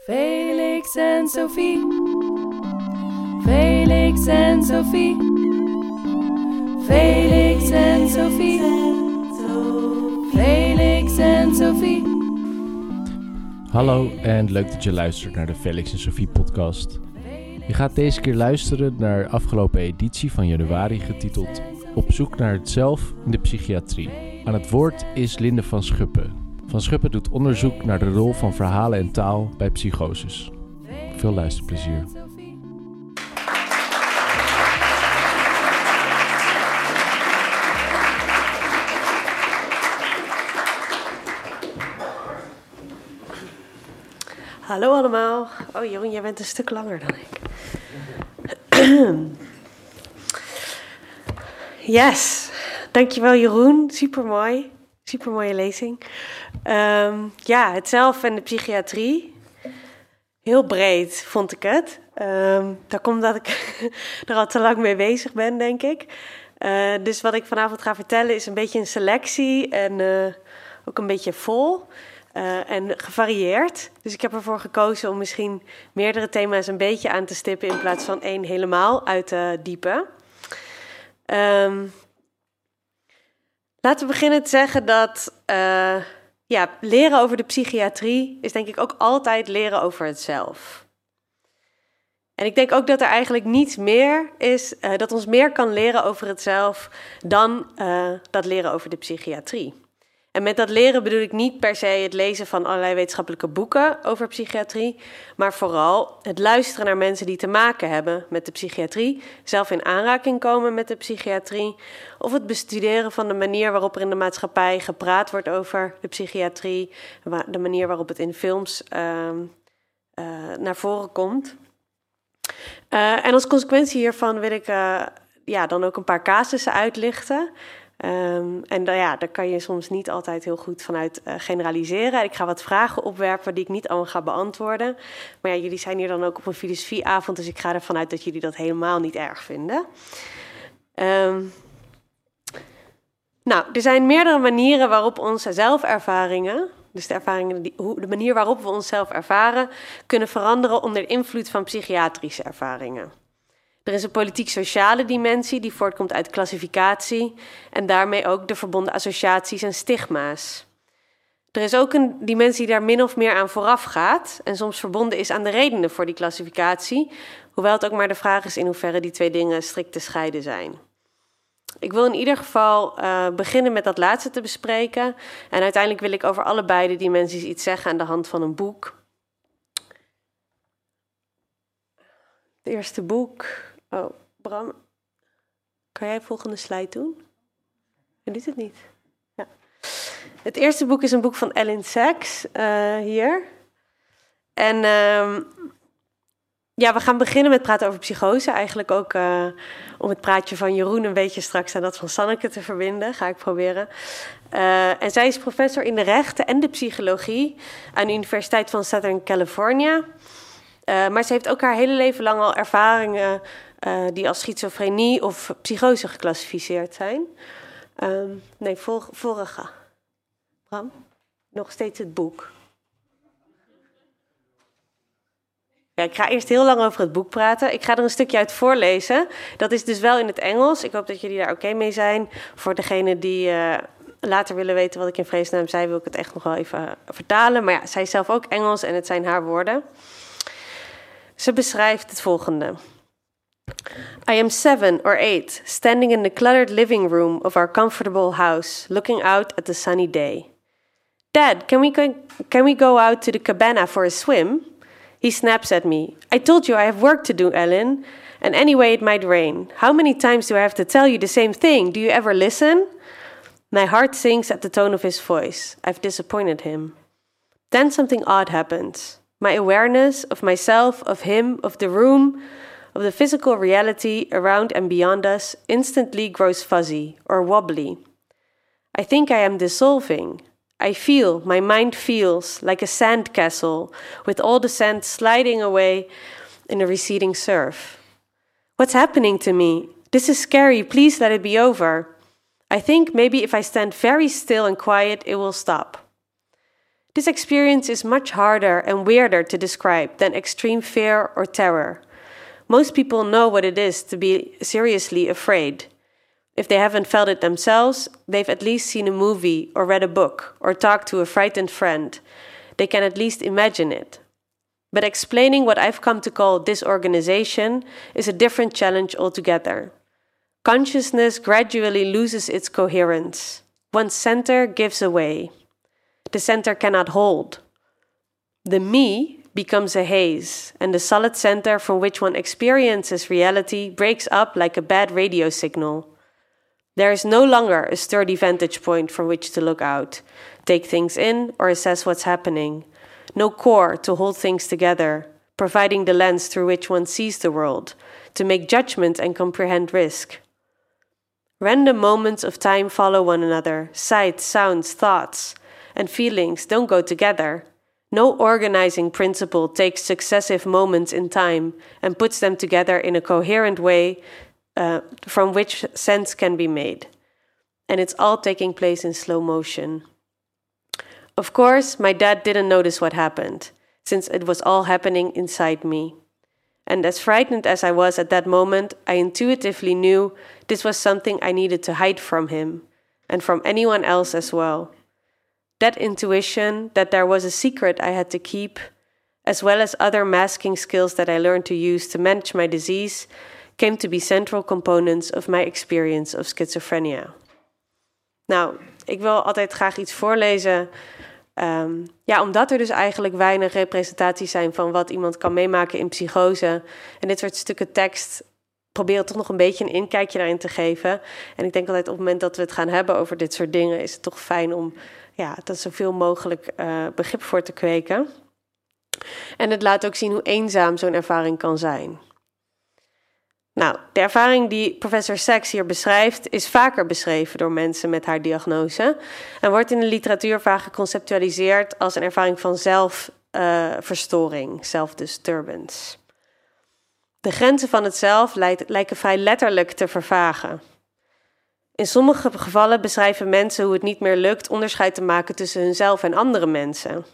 Felix en Sophie. Felix en Sophie. Felix en Sophie. Felix en Sophie. Hallo en leuk dat je luistert naar de Felix en Sophie podcast. Je gaat deze keer luisteren naar de afgelopen editie van januari getiteld Op zoek naar het zelf in de psychiatrie. Aan het woord is Linde van Schuppen. Van Schuppen doet onderzoek naar de rol van verhalen en taal bij psychoses. Veel luisterplezier. Hallo allemaal. Oh Jeroen, jij bent een stuk langer dan ik. Yes, dankjewel Jeroen. Supermooi. Supermooie lezing. Ehm, ja, het zelf en de psychiatrie. Heel breed vond ik het. Ehm, daar komt dat ik er al te lang mee bezig ben, denk ik. Eh, dus wat ik vanavond ga vertellen is een beetje een selectie en eh, ook een beetje vol. Uh, en gevarieerd. Dus ik heb ervoor gekozen om misschien meerdere thema's een beetje aan te stippen in plaats van één helemaal uit te diepen. Um, laten we beginnen te zeggen dat ja, leren over de psychiatrie is denk ik ook altijd leren over het zelf. En ik denk ook dat er eigenlijk niets meer is, uh, dat ons meer kan leren over het zelf dan dat leren over de psychiatrie. En met dat leren bedoel ik niet per se het lezen van allerlei wetenschappelijke boeken over psychiatrie, maar vooral het luisteren naar mensen die te maken hebben met de psychiatrie, zelf in aanraking komen met de psychiatrie, of het bestuderen van de manier waarop er in de maatschappij gepraat wordt over de psychiatrie, de manier waarop het in films uh, uh, naar voren komt. Uh, en als consequentie hiervan wil ik uh, ja, dan ook een paar casussen uitlichten. Um, en ja, daar kan je soms niet altijd heel goed vanuit uh, generaliseren. Ik ga wat vragen opwerpen die ik niet allemaal ga beantwoorden. Maar ja, jullie zijn hier dan ook op een filosofieavond, dus ik ga ervan uit dat jullie dat helemaal niet erg vinden. Um, nou, er zijn meerdere manieren waarop onze zelfervaringen, dus de, ervaringen die, hoe, de manier waarop we onszelf ervaren, kunnen veranderen onder invloed van psychiatrische ervaringen. Er is een politiek-sociale dimensie die voortkomt uit klassificatie en daarmee ook de verbonden associaties en stigma's. Er is ook een dimensie die daar min of meer aan vooraf gaat en soms verbonden is aan de redenen voor die klassificatie, hoewel het ook maar de vraag is in hoeverre die twee dingen strikt te scheiden zijn. Ik wil in ieder geval uh, beginnen met dat laatste te bespreken en uiteindelijk wil ik over allebei de dimensies iets zeggen aan de hand van een boek. Het eerste boek Oh, Bram, kan jij volgende slide doen? Hij doet het niet. Ja. Het eerste boek is een boek van Ellen Sachs, uh, hier. En uh, ja, we gaan beginnen met praten over psychose. Eigenlijk ook uh, om het praatje van Jeroen een beetje straks aan dat van Sanneke te verbinden. Ga ik proberen. Uh, en zij is professor in de rechten en de psychologie aan de Universiteit van Southern California. maar ze heeft ook haar hele leven lang al ervaringen uh, die als schizofrenie of psychose geclassificeerd zijn. Um, nee, vor, vorige. Bram, nog steeds het boek. Ja, ik ga eerst heel lang over het boek praten. Ik ga er een stukje uit voorlezen. Dat is dus wel in het Engels. Ik hoop dat jullie daar oké mee zijn. Voor degene die uh, later willen weten wat ik in vreesnaam zei, wil ik het echt nog wel even vertalen. Maar ja, zij is zelf ook Engels en het zijn haar woorden. Ze beschrijft het volgende. I am seven or eight, standing in the cluttered living room of our comfortable house, looking out at the sunny day. Dad, can we, go, can we go out to the cabana for a swim? He snaps at me. I told you I have work to do, Ellen. And anyway, it might rain. How many times do I have to tell you the same thing? Do you ever listen? My heart sinks at the tone of his voice. I've disappointed him. Then something odd happens. My awareness of myself, of him, of the room, of the physical reality around and beyond us instantly grows fuzzy or wobbly. I think I am dissolving. I feel, my mind feels like a sand castle with all the sand sliding away in a receding surf. What's happening to me? This is scary. Please let it be over. I think maybe if I stand very still and quiet, it will stop. This experience is much harder and weirder to describe than extreme fear or terror. Most people know what it is to be seriously afraid. If they haven't felt it themselves, they've at least seen a movie or read a book or talked to a frightened friend. They can at least imagine it. But explaining what I've come to call disorganization is a different challenge altogether. Consciousness gradually loses its coherence. One's center gives away. The center cannot hold. The me becomes a haze, and the solid center from which one experiences reality breaks up like a bad radio signal. There is no longer a sturdy vantage point from which to look out, take things in, or assess what's happening. No core to hold things together, providing the lens through which one sees the world, to make judgment and comprehend risk. Random moments of time follow one another, sights, sounds, thoughts, and feelings don't go together. No organizing principle takes successive moments in time and puts them together in a coherent way uh, from which sense can be made. And it's all taking place in slow motion. Of course, my dad didn't notice what happened, since it was all happening inside me. And as frightened as I was at that moment, I intuitively knew this was something I needed to hide from him, and from anyone else as well. That intuition that there was a secret I had to keep, as well as other masking skills that I learned to use to manage my disease, came to be central components of my experience of schizophrenia. Nou, ik wil altijd graag iets voorlezen. Um, ja, omdat er dus eigenlijk weinig representaties zijn van wat iemand kan meemaken in psychose. En dit soort stukken tekst proberen toch nog een beetje een inkijkje daarin te geven. En ik denk altijd op het moment dat we het gaan hebben over dit soort dingen, is het toch fijn om ja, dat zoveel mogelijk uh, begrip voor te kweken. En het laat ook zien hoe eenzaam zo'n ervaring kan zijn. Nou, de ervaring die professor Sachs hier beschrijft, is vaker beschreven door mensen met haar diagnose en wordt in de literatuur vaak geconceptualiseerd als een ervaring van zelfverstoring, uh, self-disturbance. De grenzen van het zelf lijken vrij letterlijk te vervagen. In sommige gevallen beschrijven mensen hoe het niet meer lukt onderscheid te maken tussen hunzelf en andere mensen.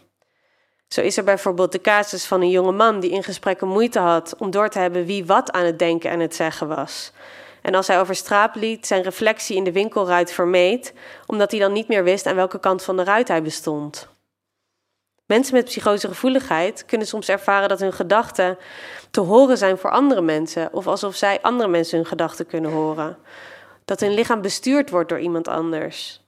Zo is er bijvoorbeeld de casus van een jonge man die in gesprekken moeite had om door te hebben wie wat aan het denken en het zeggen was. En als hij over straat liet, zijn reflectie in de winkelruit vermeed, omdat hij dan niet meer wist aan welke kant van de ruit hij bestond. Mensen met psychosegevoeligheid kunnen soms ervaren dat hun gedachten te horen zijn voor andere mensen, of alsof zij andere mensen hun gedachten kunnen horen. Dat hun lichaam bestuurd wordt door iemand anders.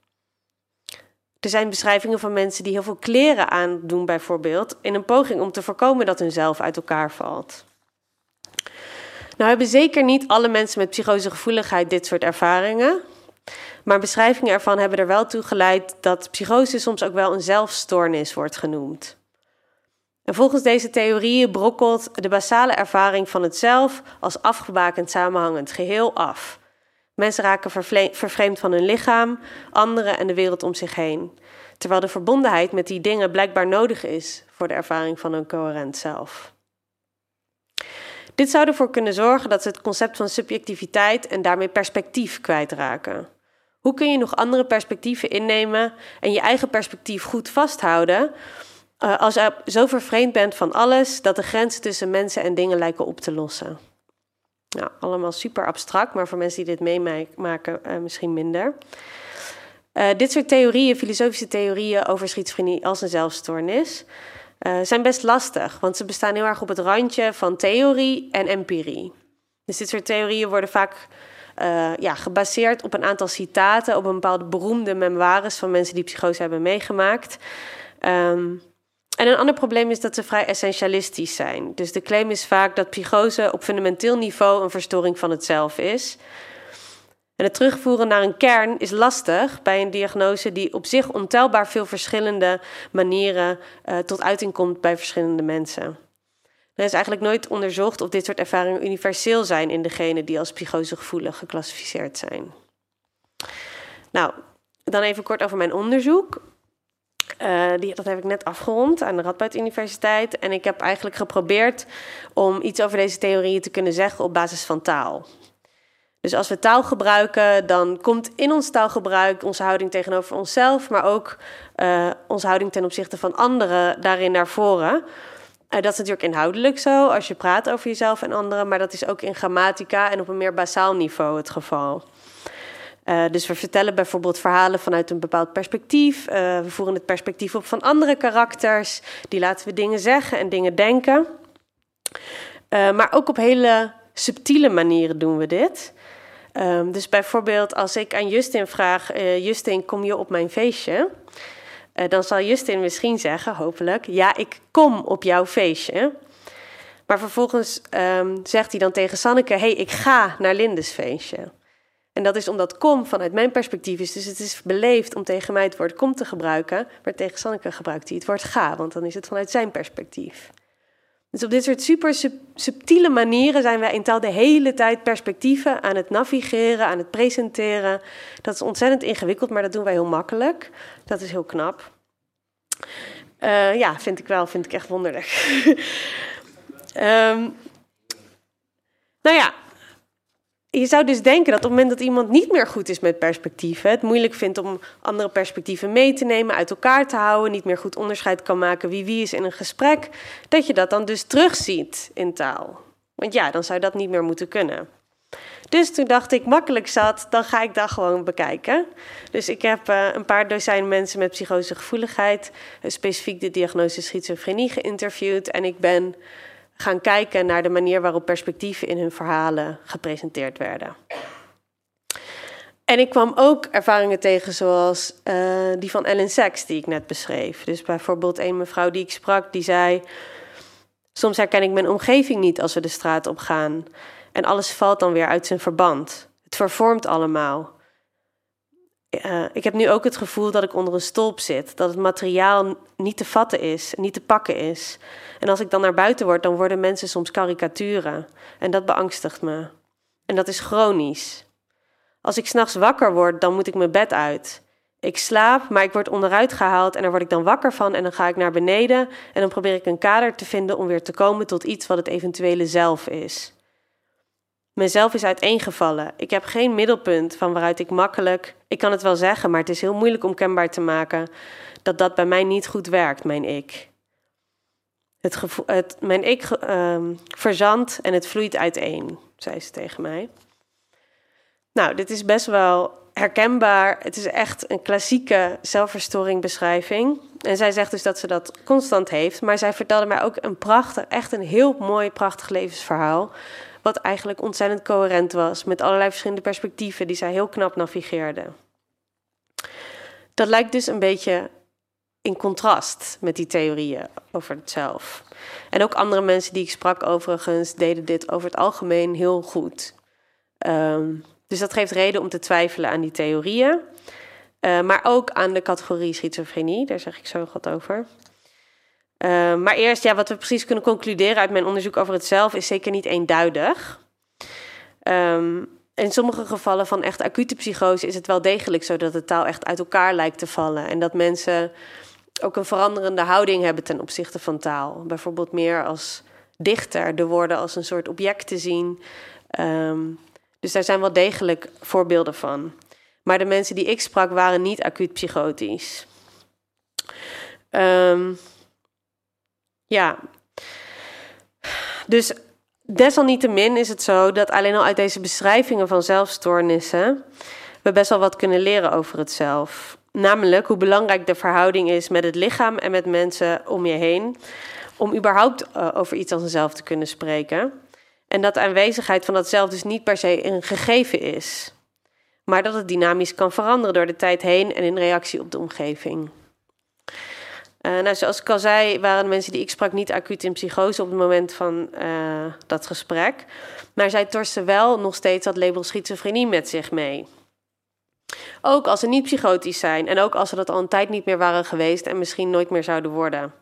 Er zijn beschrijvingen van mensen die heel veel kleren aandoen, bijvoorbeeld, in een poging om te voorkomen dat hun zelf uit elkaar valt. Nou hebben zeker niet alle mensen met psychosegevoeligheid dit soort ervaringen. Maar beschrijvingen ervan hebben er wel toe geleid dat psychose soms ook wel een zelfstoornis wordt genoemd. En volgens deze theorieën brokkelt de basale ervaring van het zelf als afgebakend samenhangend geheel af. Mensen raken vervreemd van hun lichaam, anderen en de wereld om zich heen. Terwijl de verbondenheid met die dingen blijkbaar nodig is voor de ervaring van een coherent zelf. Dit zou ervoor kunnen zorgen dat ze het concept van subjectiviteit en daarmee perspectief kwijtraken. Hoe kun je nog andere perspectieven innemen en je eigen perspectief goed vasthouden uh, als je zo vervreemd bent van alles dat de grenzen tussen mensen en dingen lijken op te lossen? Nou, allemaal super abstract, maar voor mensen die dit meemaken uh, misschien minder. Uh, dit soort theorieën, filosofische theorieën over schizofrenie als een zelfstoornis, uh, zijn best lastig, want ze bestaan heel erg op het randje van theorie en empirie. Dus dit soort theorieën worden vaak ja, gebaseerd op een aantal citaten, op een bepaalde beroemde memoires van mensen die psychose hebben meegemaakt. Um, en een ander probleem is dat ze vrij essentialistisch zijn. Dus de claim is vaak dat psychose op fundamenteel niveau een verstoring van het zelf is. En het terugvoeren naar een kern is lastig bij een diagnose die op zich ontelbaar veel verschillende manieren uh, tot uiting komt bij verschillende mensen. Er is eigenlijk nooit onderzocht of dit soort ervaringen universeel zijn in degenen die als psychosegevoelig geclassificeerd zijn. Nou, dan even kort over mijn onderzoek. Uh, die, dat heb ik net afgerond aan de Radboud Universiteit. En ik heb eigenlijk geprobeerd om iets over deze theorieën te kunnen zeggen op basis van taal. Dus als we taal gebruiken, dan komt in ons taalgebruik onze houding tegenover onszelf, maar ook uh, onze houding ten opzichte van anderen daarin naar voren. Uh, dat is natuurlijk inhoudelijk zo als je praat over jezelf en anderen, maar dat is ook in grammatica en op een meer basaal niveau het geval. Uh, dus we vertellen bijvoorbeeld verhalen vanuit een bepaald perspectief. we voeren het perspectief op van andere karakters. Die laten we dingen zeggen en dingen denken. maar ook op hele subtiele manieren doen we dit. Um, dus bijvoorbeeld als ik aan Justin vraag: Justin, kom je op mijn feestje? Dan zal Justin misschien zeggen, hopelijk: Ja, ik kom op jouw feestje. Maar vervolgens um, zegt hij dan tegen Sanneke: hey, ik ga naar Lindes feestje. En dat is omdat kom vanuit mijn perspectief is. Dus het is beleefd om tegen mij het woord kom te gebruiken. Maar tegen Sanneke gebruikt hij het woord ga, want dan is het vanuit zijn perspectief. Dus op dit soort super subtiele manieren zijn wij in taal de hele tijd perspectieven aan het navigeren, aan het presenteren. Dat is ontzettend ingewikkeld, maar dat doen wij heel makkelijk. Dat is heel knap. Uh, ja, vind ik wel, vind ik echt wonderlijk. um, nou ja, je zou dus denken dat op het moment dat iemand niet meer goed is met perspectieven, het moeilijk vindt om andere perspectieven mee te nemen, uit elkaar te houden, niet meer goed onderscheid kan maken wie wie is in een gesprek, dat je dat dan dus terugziet in taal. Want ja, dan zou dat niet meer moeten kunnen. Dus toen dacht ik, makkelijk zat, dan ga ik dat gewoon bekijken. Dus ik heb uh, een paar dozijn mensen met psychose gevoeligheid, uh, specifiek de diagnose schizofrenie geïnterviewd. En ik ben gaan kijken naar de manier waarop perspectieven in hun verhalen gepresenteerd werden. En ik kwam ook ervaringen tegen zoals uh, die van Ellen Sachs, die ik net beschreef. Dus bijvoorbeeld een mevrouw die ik sprak, die zei... Soms herken ik mijn omgeving niet als we de straat op gaan. En alles valt dan weer uit zijn verband. Het vervormt allemaal. Uh, ik heb nu ook het gevoel dat ik onder een stolp zit. Dat het materiaal niet te vatten is, niet te pakken is. En als ik dan naar buiten word, dan worden mensen soms karikaturen. En dat beangstigt me. En dat is chronisch. Als ik s'nachts wakker word, dan moet ik mijn bed uit. Ik slaap, maar ik word onderuit gehaald en daar word ik dan wakker van en dan ga ik naar beneden en dan probeer ik een kader te vinden om weer te komen tot iets wat het eventuele zelf is. Mezelf is uiteengevallen. Ik heb geen middelpunt van waaruit ik makkelijk, ik kan het wel zeggen, maar het is heel moeilijk om kenbaar te maken dat dat bij mij niet goed werkt, mijn ik. Het gevoel, het, mijn ik uh, verzandt en het vloeit uiteen, zei ze tegen mij. Nou, dit is best wel herkenbaar. Het is echt een klassieke zelfverstoringbeschrijving. En zij zegt dus dat ze dat constant heeft. Maar zij vertelde mij ook een prachtig, echt een heel mooi, prachtig levensverhaal. Wat eigenlijk ontzettend coherent was. Met allerlei verschillende perspectieven die zij heel knap navigeerde. Dat lijkt dus een beetje in contrast met die theorieën over het zelf. En ook andere mensen die ik sprak overigens deden dit over het algemeen heel goed. Um, dus dat geeft reden om te twijfelen aan die theorieën. Uh, maar ook aan de categorie schizofrenie, daar zeg ik zo wat over. Uh, maar eerst, ja, wat we precies kunnen concluderen uit mijn onderzoek over het zelf is zeker niet eenduidig. Um, in sommige gevallen van echt acute psychose is het wel degelijk zo dat de taal echt uit elkaar lijkt te vallen. En dat mensen ook een veranderende houding hebben ten opzichte van taal. Bijvoorbeeld meer als dichter, de woorden als een soort object te zien. Um, dus daar zijn wel degelijk voorbeelden van. Maar de mensen die ik sprak waren niet acuut psychotisch. Um, ja. Dus desalniettemin is het zo dat alleen al uit deze beschrijvingen van zelfstoornissen we best wel wat kunnen leren over het zelf. Namelijk hoe belangrijk de verhouding is met het lichaam en met mensen om je heen. Om überhaupt uh, over iets als een zelf te kunnen spreken. En dat de aanwezigheid van dat zelf dus niet per se een gegeven is. Maar dat het dynamisch kan veranderen door de tijd heen en in reactie op de omgeving. Uh, nou, zoals ik al zei, waren de mensen die ik sprak niet acuut in psychose op het moment van uh, dat gesprek. Maar zij torsten wel nog steeds dat label schizofrenie met zich mee. Ook als ze niet psychotisch zijn en ook als ze dat al een tijd niet meer waren geweest en misschien nooit meer zouden worden.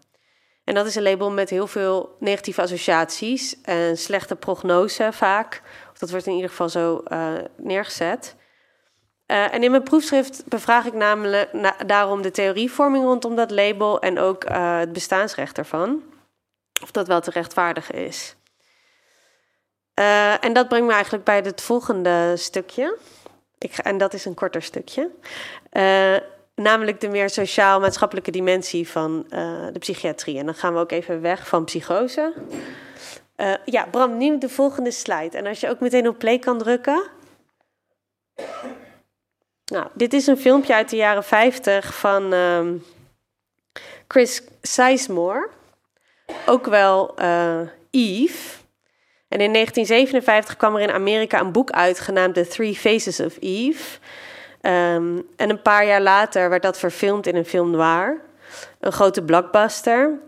En dat is een label met heel veel negatieve associaties en slechte prognose vaak. Dat wordt in ieder geval zo uh, neergezet. Uh, en in mijn proefschrift bevraag ik namelijk na, daarom de theorievorming rondom dat label en ook uh, het bestaansrecht ervan. Of dat wel te rechtvaardigen is. Eh, en dat brengt me eigenlijk bij het volgende stukje. Ik en dat is een korter stukje. Namelijk de meer sociaal-maatschappelijke dimensie van de psychiatrie. En dan gaan we ook even weg van psychose. ja, Bram, nu de volgende slide. En als je ook meteen op play kan drukken. Nou, dit is een filmpje uit de jaren 50 van um, Chris Sizemore. Ook wel Eve. En in 1957 kwam er in Amerika een boek uit genaamd The Three Faces of Eve. Um, en een paar jaar later werd dat verfilmd in een film noir, een grote blockbuster.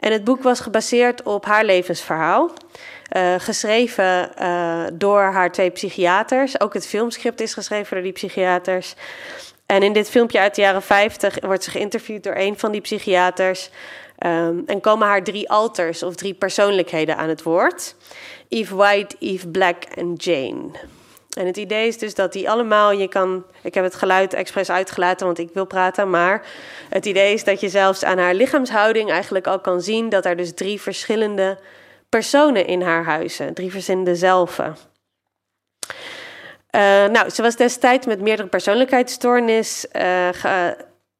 En het boek was gebaseerd op haar levensverhaal. Uh, geschreven uh, door haar twee psychiaters. Ook het filmscript is geschreven door die psychiaters. En in dit filmpje uit de jaren 50 wordt ze geïnterviewd door een van die psychiaters. Um, en komen haar drie alters of drie persoonlijkheden aan het woord. Eve White, Eve Black en Jane. En het idee is dus dat die allemaal, je kan, ik heb het geluid expres uitgelaten, want ik wil praten, maar het idee is dat je zelfs aan haar lichaamshouding eigenlijk al kan zien dat er dus drie verschillende personen in haar huizen, drie verschillende zelven. Uh, nou, ze was destijds met meerdere persoonlijkheidsstoornis uh,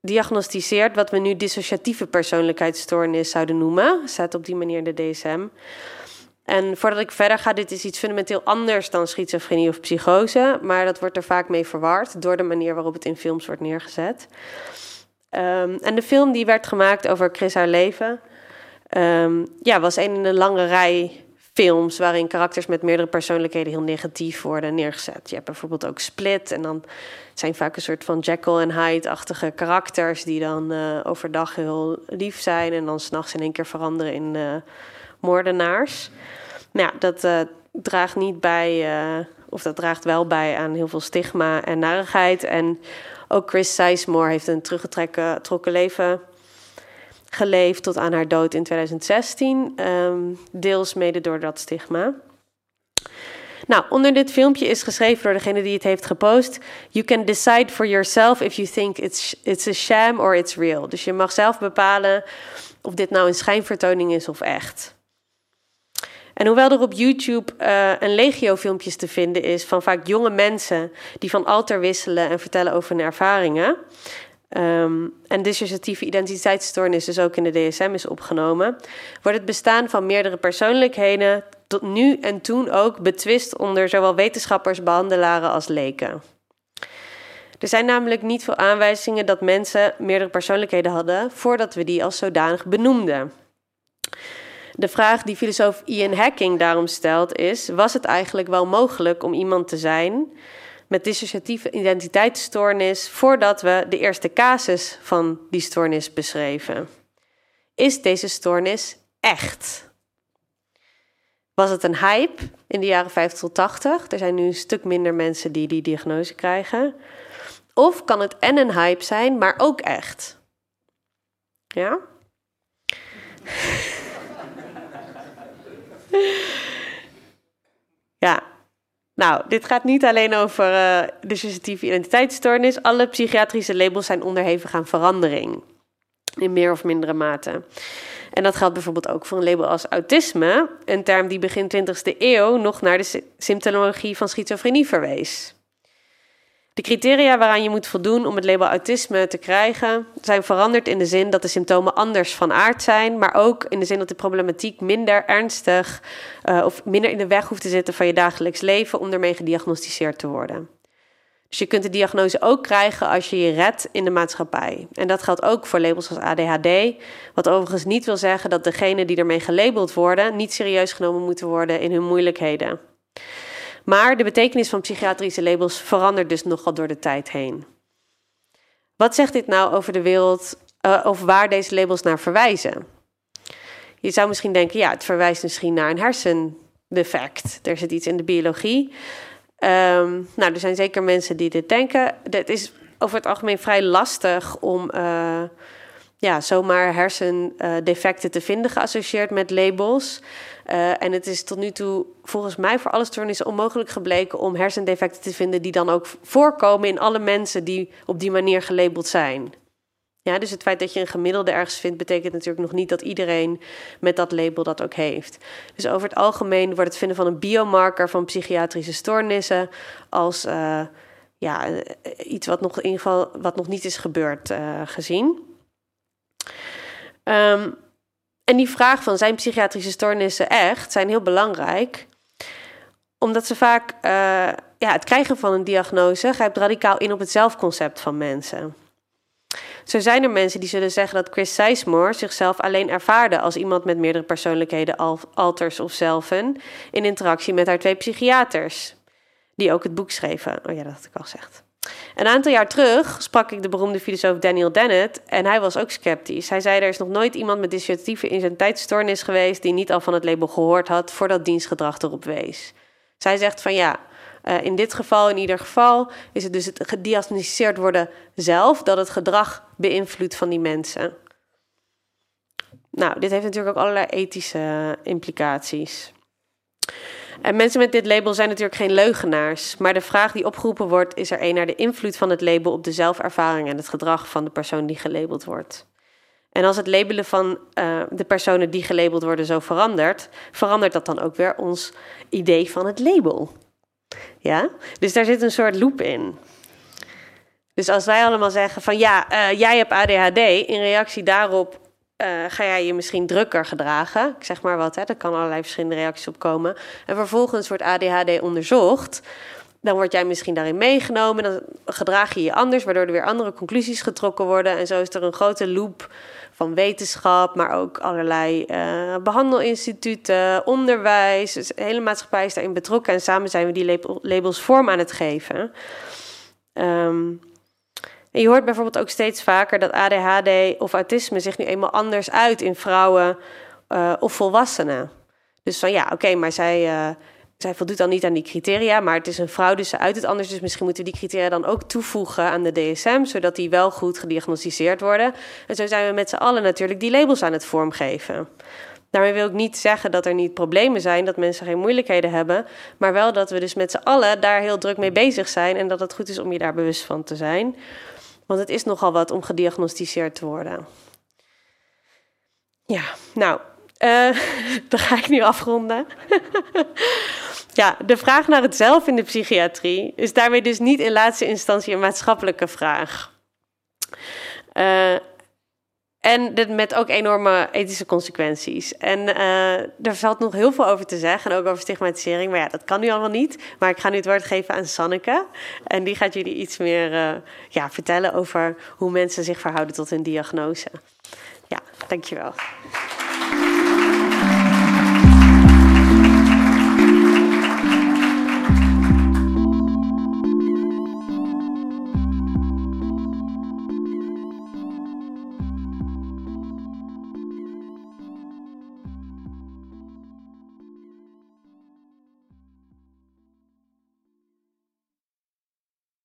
gediagnosticeerd, wat we nu dissociatieve persoonlijkheidsstoornis zouden noemen. Staat op die manier de DSM. En voordat ik verder ga, dit is iets fundamenteel anders dan schizofrenie of psychose, maar dat wordt er vaak mee verward door de manier waarop het in films wordt neergezet. Um, en de film die werd gemaakt over Chris haar leven, um, ja, was een een lange rij films waarin karakters met meerdere persoonlijkheden heel negatief worden neergezet. Je hebt bijvoorbeeld ook Split en dan zijn vaak een soort van Jekyll en Hyde-achtige karakters die dan uh, overdag heel lief zijn en dan s'nachts in één keer veranderen in uh, moordenaars. Nou ja, dat uh, draagt niet bij, of dat draagt wel bij aan heel veel stigma en narigheid. En ook Chris Sizemore heeft een teruggetrokken leven geleefd tot aan haar dood in 2016. Um, deels mede door dat stigma. Nou, onder dit filmpje is geschreven door degene die het heeft gepost: You can decide for yourself if you think it's, it's a sham or it's real. Dus je mag zelf bepalen of dit nou een schijnvertoning is of echt. En hoewel er op YouTube uh, een legio filmpjes te vinden is van vaak jonge mensen die van alter wisselen en vertellen over hun ervaringen. Um, en dissociatieve identiteitsstoornis dus ook in de DSM is opgenomen, wordt het bestaan van meerdere persoonlijkheden tot nu en toen ook betwist onder zowel wetenschappers, behandelaren als leken. Er zijn namelijk niet veel aanwijzingen dat mensen meerdere persoonlijkheden hadden voordat we die als zodanig benoemden. De vraag die filosoof Ian Hacking daarom stelt is: was het eigenlijk wel mogelijk om iemand te zijn met dissociatieve identiteitsstoornis voordat we de eerste casus van die stoornis beschreven? Is deze stoornis echt? Was het een hype in de jaren 50 tot 80? Er zijn nu een stuk minder mensen die die diagnose krijgen. Of kan het en een hype zijn, maar ook echt? Ja? ja, nou, dit gaat niet alleen over uh, dissociatieve identiteitsstoornis. Alle psychiatrische labels zijn onderhevig aan verandering. In meer of mindere mate. En dat geldt bijvoorbeeld ook voor een label als autisme, een term die begin 20e eeuw nog naar de symptomologie van schizofrenie verwees. De criteria waaraan je moet voldoen om het label autisme te krijgen zijn veranderd in de zin dat de symptomen anders van aard zijn, maar ook in de zin dat de problematiek minder ernstig uh, of minder in de weg hoeft te zitten van je dagelijks leven om ermee gediagnosticeerd te worden. Dus je kunt de diagnose ook krijgen als je je redt in de maatschappij. En dat geldt ook voor labels als ADHD, wat overigens niet wil zeggen dat degenen die ermee gelabeld worden niet serieus genomen moeten worden in hun moeilijkheden. Maar de betekenis van psychiatrische labels verandert dus nogal door de tijd heen. Wat zegt dit nou over de wereld uh, of waar deze labels naar verwijzen? Je zou misschien denken, ja, het verwijst misschien naar een hersendefect. Er zit iets in de biologie. Um, nou, er zijn zeker mensen die dit denken. Het is over het algemeen vrij lastig om uh, ja, zomaar hersendefecten te vinden geassocieerd met labels. Uh, en het is tot nu toe volgens mij voor alle stoornissen onmogelijk gebleken om hersendefecten te vinden die dan ook voorkomen in alle mensen die op die manier gelabeld zijn. Ja, dus het feit dat je een gemiddelde ergens vindt, betekent natuurlijk nog niet dat iedereen met dat label dat ook heeft. Dus over het algemeen wordt het vinden van een biomarker van psychiatrische stoornissen als uh, ja, iets wat nog in ieder geval wat nog niet is gebeurd gezien. Um, en die vraag van zijn psychiatrische stoornissen echt, zijn heel belangrijk. Omdat ze vaak, uh, ja, het krijgen van een diagnose grijpt radicaal in op het zelfconcept van mensen. Zo zijn er mensen die zullen zeggen dat Chris Sizemore zichzelf alleen ervaarde als iemand met meerdere persoonlijkheden, alters of zelfen, in interactie met haar twee psychiaters, die ook het boek schreven. Oh ja, dat had ik al gezegd. Een aantal jaar terug sprak ik de beroemde filosoof Daniel Dennett en hij was ook sceptisch. Hij zei: Er is nog nooit iemand met dissociatieve identiteitsstoornis geweest die niet al van het label gehoord had voordat dienstgedrag erop wees. Zij zegt van ja, uh, in dit geval, in ieder geval, is het dus het gediagnosticeerd worden zelf dat het gedrag beïnvloedt van die mensen. Nou, dit heeft natuurlijk ook allerlei ethische implicaties. En mensen met dit label zijn natuurlijk geen leugenaars. Maar de vraag die opgeroepen wordt, is er een naar de invloed van het label op de zelfervaring en het gedrag van de persoon die gelabeld wordt. En als het labelen van uh, de personen die gelabeld worden zo verandert, verandert dat dan ook weer ons idee van het label. Ja? Dus daar zit een soort loop in. Dus als wij allemaal zeggen van ja, uh, jij hebt ADHD, in reactie daarop uh, ga jij je misschien drukker gedragen. Ik zeg maar wat, hè, er kan allerlei verschillende reacties op komen. En vervolgens wordt ADHD onderzocht. Dan word jij misschien daarin meegenomen. Dan gedraag je je anders, waardoor er weer andere conclusies getrokken worden. En zo is er een grote loop van wetenschap, maar ook allerlei uh, behandelinstituten, onderwijs. Dus de hele maatschappij is daarin betrokken. En samen zijn we die labels vorm aan het geven. Um, je hoort bijvoorbeeld ook steeds vaker dat ADHD of autisme zich nu eenmaal anders uit in vrouwen uh, of volwassenen. Dus van ja, oké, maar zij, uh, zij voldoet dan niet aan die criteria, maar het is een vrouw, dus ze uit het anders. Dus misschien moeten we die criteria dan ook toevoegen aan de DSM, zodat die wel goed gediagnosticeerd worden. En zo zijn we met z'n allen natuurlijk die labels aan het vormgeven. Daarmee wil ik niet zeggen dat er niet problemen zijn, dat mensen geen moeilijkheden hebben, maar wel dat we dus met z'n allen daar heel druk mee bezig zijn en dat het goed is om je daar bewust van te zijn. Want het is nogal wat om gediagnosticeerd te worden. Ja, nou, uh, dan ga ik nu afronden. ja, de vraag naar het zelf in de psychiatrie is daarmee dus niet in laatste instantie een maatschappelijke vraag. Uh, en dit met ook enorme ethische consequenties. En uh, er valt nog heel veel over te zeggen. En ook over stigmatisering. Maar ja, dat kan nu allemaal niet. Maar ik ga nu het woord geven aan Sanneke. En die gaat jullie iets meer uh, ja, vertellen over hoe mensen zich verhouden tot hun diagnose. Ja, dankjewel.